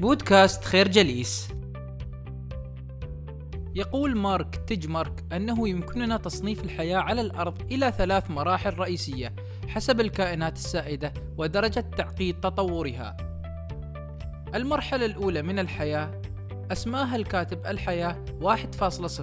بودكاست خير جليس يقول مارك تيجمارك أنه يمكننا تصنيف الحياة على الأرض إلى ثلاث مراحل رئيسية حسب الكائنات السائدة ودرجة تعقيد تطورها. المرحلة الأولى من الحياة أسماها الكاتب الحياة 1.0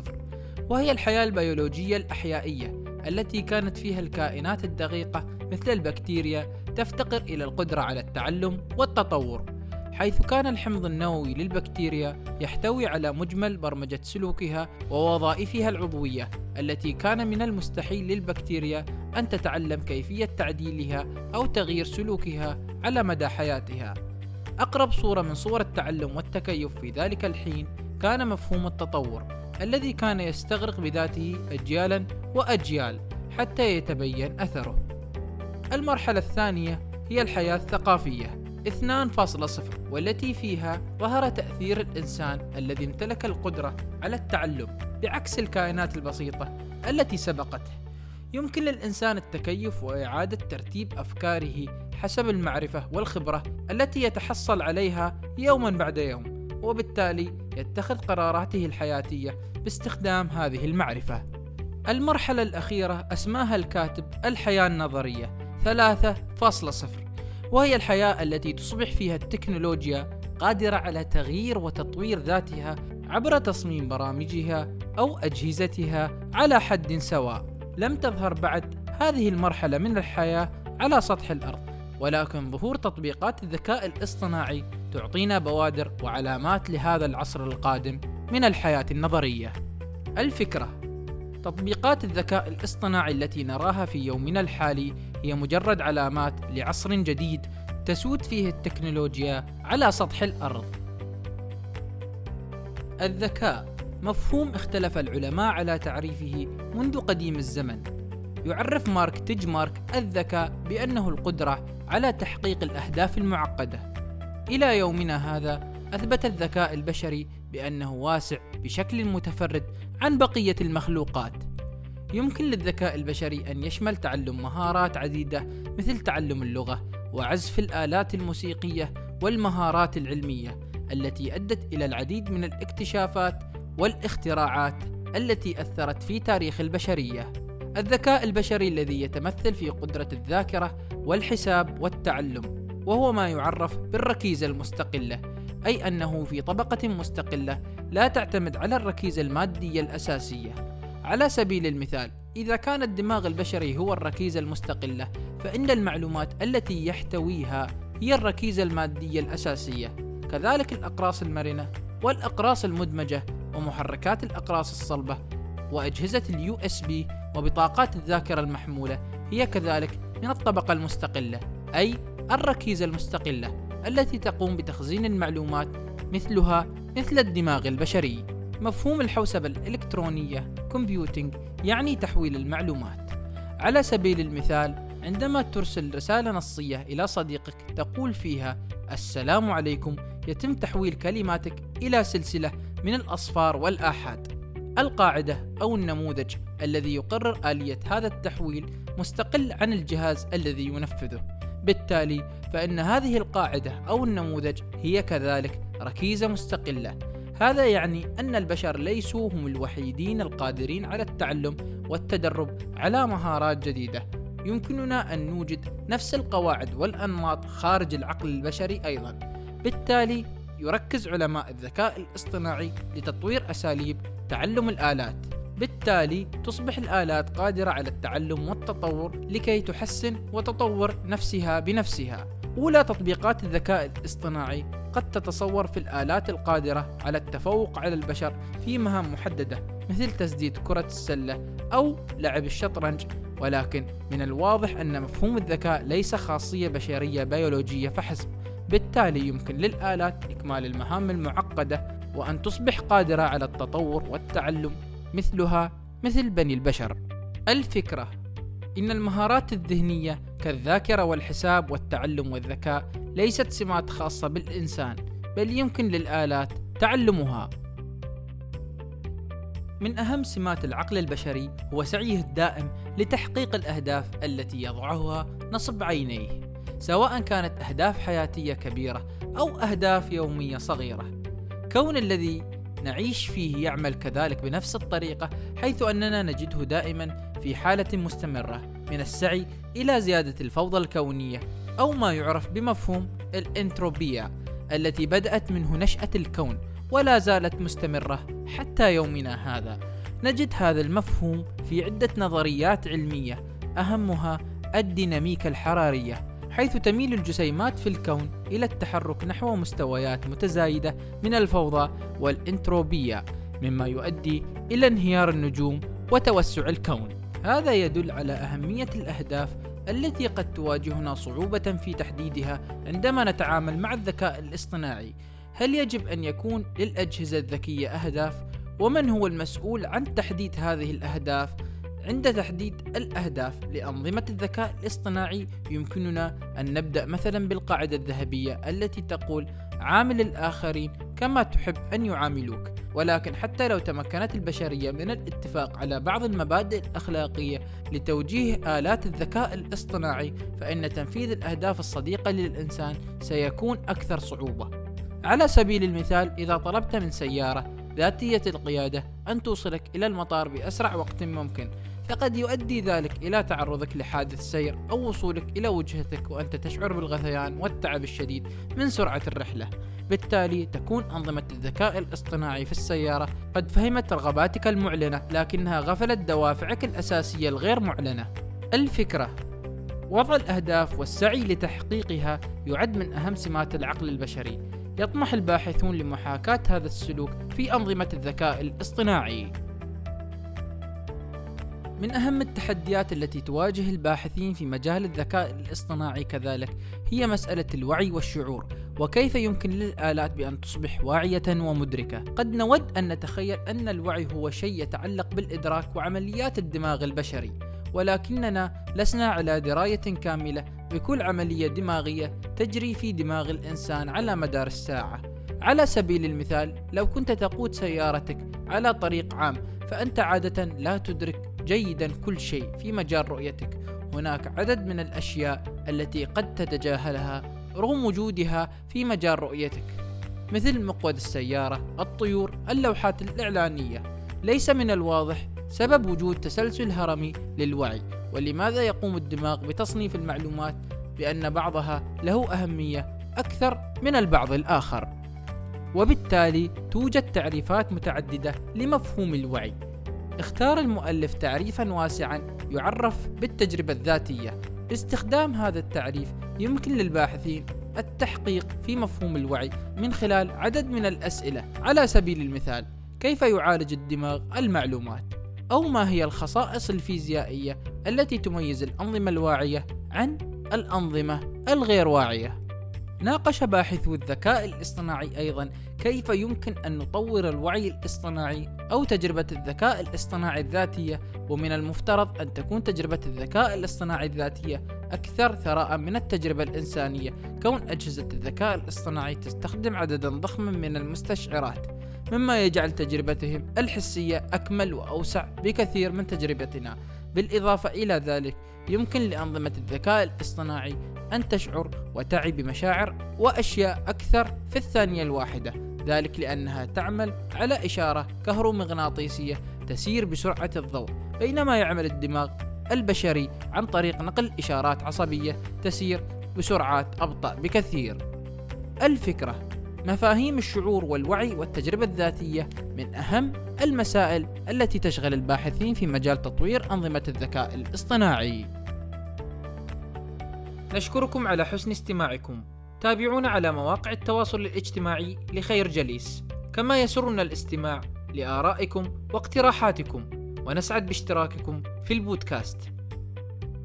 وهي الحياة البيولوجية الأحيائية التي كانت فيها الكائنات الدقيقة مثل البكتيريا تفتقر إلى القدرة على التعلم والتطور حيث كان الحمض النووي للبكتيريا يحتوي على مجمل برمجة سلوكها ووظائفها العضوية التي كان من المستحيل للبكتيريا أن تتعلم كيفية تعديلها أو تغيير سلوكها على مدى حياتها. أقرب صورة من صور التعلم والتكيف في ذلك الحين كان مفهوم التطور الذي كان يستغرق بذاته أجيالا وأجيال حتى يتبين أثره. المرحلة الثانية هي الحياة الثقافية 2.0 والتي فيها ظهر تأثير الإنسان الذي امتلك القدرة على التعلم بعكس الكائنات البسيطة التي سبقته. يمكن للإنسان التكيف وإعادة ترتيب أفكاره حسب المعرفة والخبرة التي يتحصل عليها يوما بعد يوم، وبالتالي يتخذ قراراته الحياتية باستخدام هذه المعرفة. المرحلة الأخيرة أسماها الكاتب الحياة النظرية 3.0 وهي الحياة التي تصبح فيها التكنولوجيا قادرة على تغيير وتطوير ذاتها عبر تصميم برامجها أو أجهزتها على حد سواء. لم تظهر بعد هذه المرحلة من الحياة على سطح الأرض، ولكن ظهور تطبيقات الذكاء الاصطناعي تعطينا بوادر وعلامات لهذا العصر القادم من الحياة النظرية. الفكرة تطبيقات الذكاء الاصطناعي التي نراها في يومنا الحالي هي مجرد علامات لعصر جديد تسود فيه التكنولوجيا على سطح الأرض. الذكاء مفهوم اختلف العلماء على تعريفه منذ قديم الزمن. يعرف مارك تيجمارك الذكاء بأنه القدرة على تحقيق الأهداف المعقدة. إلى يومنا هذا أثبت الذكاء البشري بأنه واسع بشكل متفرد عن بقية المخلوقات. يمكن للذكاء البشري أن يشمل تعلم مهارات عديدة مثل تعلم اللغة وعزف الآلات الموسيقية والمهارات العلمية التي أدت إلى العديد من الاكتشافات والاختراعات التي أثرت في تاريخ البشرية. الذكاء البشري الذي يتمثل في قدرة الذاكرة والحساب والتعلم، وهو ما يعرف بالركيزة المستقلة، أي أنه في طبقة مستقلة لا تعتمد على الركيزة المادية الأساسية. على سبيل المثال إذا كان الدماغ البشري هو الركيزة المستقلة فإن المعلومات التي يحتويها هي الركيزة المادية الأساسية كذلك الأقراص المرنة والأقراص المدمجة ومحركات الأقراص الصلبة وأجهزة ال USB وبطاقات الذاكرة المحمولة هي كذلك من الطبقة المستقلة أي الركيزة المستقلة التي تقوم بتخزين المعلومات مثلها مثل الدماغ البشري. مفهوم الحوسبة الإلكترونية كومبيوتينج يعني تحويل المعلومات. على سبيل المثال عندما ترسل رسالة نصية إلى صديقك تقول فيها السلام عليكم يتم تحويل كلماتك إلى سلسلة من الأصفار والآحاد. القاعدة أو النموذج الذي يقرر آلية هذا التحويل مستقل عن الجهاز الذي ينفذه. بالتالي فإن هذه القاعدة أو النموذج هي كذلك ركيزة مستقلة. هذا يعني أن البشر ليسوا هم الوحيدين القادرين على التعلم والتدرب على مهارات جديدة. يمكننا أن نوجد نفس القواعد والأنماط خارج العقل البشري أيضا. بالتالي يركز علماء الذكاء الاصطناعي لتطوير أساليب تعلم الآلات. بالتالي تصبح الآلات قادرة على التعلم والتطور لكي تحسن وتطور نفسها بنفسها. أولى تطبيقات الذكاء الاصطناعي قد تتصور في الآلات القادرة على التفوق على البشر في مهام محددة مثل تسديد كرة السلة أو لعب الشطرنج. ولكن من الواضح أن مفهوم الذكاء ليس خاصية بشرية بيولوجية فحسب. بالتالي يمكن للآلات إكمال المهام المعقدة وأن تصبح قادرة على التطور والتعلم. مثلها مثل بني البشر. الفكرة إن المهارات الذهنية كالذاكرة والحساب والتعلم والذكاء ليست سمات خاصة بالإنسان بل يمكن للآلات تعلمها. من أهم سمات العقل البشري هو سعيه الدائم لتحقيق الأهداف التي يضعها نصب عينيه سواء كانت أهداف حياتية كبيرة أو أهداف يومية صغيرة. كون الذي نعيش فيه يعمل كذلك بنفس الطريقة حيث أننا نجده دائما في حالة مستمرة من السعي إلى زيادة الفوضى الكونية أو ما يعرف بمفهوم الإنتروبيا التي بدأت منه نشأة الكون ولا زالت مستمرة حتى يومنا هذا. نجد هذا المفهوم في عدة نظريات علمية أهمها الديناميكا الحرارية. حيث تميل الجسيمات في الكون إلى التحرك نحو مستويات متزايدة من الفوضى والانتروبية مما يؤدي إلى انهيار النجوم وتوسع الكون هذا يدل على أهمية الأهداف التي قد تواجهنا صعوبة في تحديدها عندما نتعامل مع الذكاء الاصطناعي هل يجب أن يكون للأجهزة الذكية أهداف؟ ومن هو المسؤول عن تحديد هذه الأهداف؟ عند تحديد الأهداف لأنظمة الذكاء الاصطناعي يمكننا أن نبدأ مثلا بالقاعدة الذهبية التي تقول عامل الآخرين كما تحب أن يعاملوك ولكن حتى لو تمكنت البشرية من الاتفاق على بعض المبادئ الأخلاقية لتوجيه آلات الذكاء الاصطناعي فإن تنفيذ الأهداف الصديقة للإنسان سيكون أكثر صعوبة. على سبيل المثال إذا طلبت من سيارة ذاتية القيادة أن توصلك إلى المطار بأسرع وقت ممكن. فقد يؤدي ذلك إلى تعرضك لحادث سير أو وصولك إلى وجهتك وأنت تشعر بالغثيان والتعب الشديد من سرعة الرحلة. بالتالي تكون أنظمة الذكاء الاصطناعي في السيارة قد فهمت رغباتك المعلنة لكنها غفلت دوافعك الأساسية الغير معلنة. الفكرة وضع الأهداف والسعي لتحقيقها يعد من أهم سمات العقل البشري. يطمح الباحثون لمحاكاة هذا السلوك في أنظمة الذكاء الاصطناعي. من أهم التحديات التي تواجه الباحثين في مجال الذكاء الاصطناعي كذلك هي مسألة الوعي والشعور وكيف يمكن للآلات بأن تصبح واعية ومدركة؟ قد نود أن نتخيل أن الوعي هو شيء يتعلق بالإدراك وعمليات الدماغ البشري. ولكننا لسنا على دراية كاملة بكل عملية دماغية تجري في دماغ الإنسان على مدار الساعة. على سبيل المثال لو كنت تقود سيارتك على طريق عام فأنت عادة لا تدرك جيدا كل شيء في مجال رؤيتك. هناك عدد من الأشياء التي قد تتجاهلها رغم وجودها في مجال رؤيتك. مثل مقود السيارة، الطيور، اللوحات الإعلانية. ليس من الواضح سبب وجود تسلسل هرمي للوعي ولماذا يقوم الدماغ بتصنيف المعلومات بأن بعضها له أهمية أكثر من البعض الآخر؟ وبالتالي توجد تعريفات متعددة لمفهوم الوعي. اختار المؤلف تعريفا واسعا يعرف بالتجربة الذاتية. باستخدام هذا التعريف يمكن للباحثين التحقيق في مفهوم الوعي من خلال عدد من الأسئلة. على سبيل المثال كيف يعالج الدماغ المعلومات؟ أو ما هي الخصائص الفيزيائية التي تميز الأنظمة الواعية عن الأنظمة الغير واعية. ناقش باحثو الذكاء الاصطناعي أيضا كيف يمكن أن نطور الوعي الاصطناعي أو تجربة الذكاء الاصطناعي الذاتية ومن المفترض أن تكون تجربة الذكاء الاصطناعي الذاتية أكثر ثراء من التجربة الإنسانية كون أجهزة الذكاء الاصطناعي تستخدم عددا ضخما من المستشعرات. مما يجعل تجربتهم الحسية أكمل وأوسع بكثير من تجربتنا. بالإضافة إلى ذلك يمكن لأنظمة الذكاء الاصطناعي أن تشعر وتعي بمشاعر وأشياء أكثر في الثانية الواحدة ذلك لأنها تعمل على إشارة كهرومغناطيسية تسير بسرعة الضوء بينما يعمل الدماغ البشري عن طريق نقل إشارات عصبية تسير بسرعات أبطأ بكثير. الفكرة مفاهيم الشعور والوعي والتجربة الذاتية من أهم المسائل التي تشغل الباحثين في مجال تطوير أنظمة الذكاء الاصطناعي. نشكركم على حسن استماعكم. تابعونا على مواقع التواصل الاجتماعي لخير جليس، كما يسرنا الاستماع لآرائكم واقتراحاتكم، ونسعد باشتراككم في البودكاست.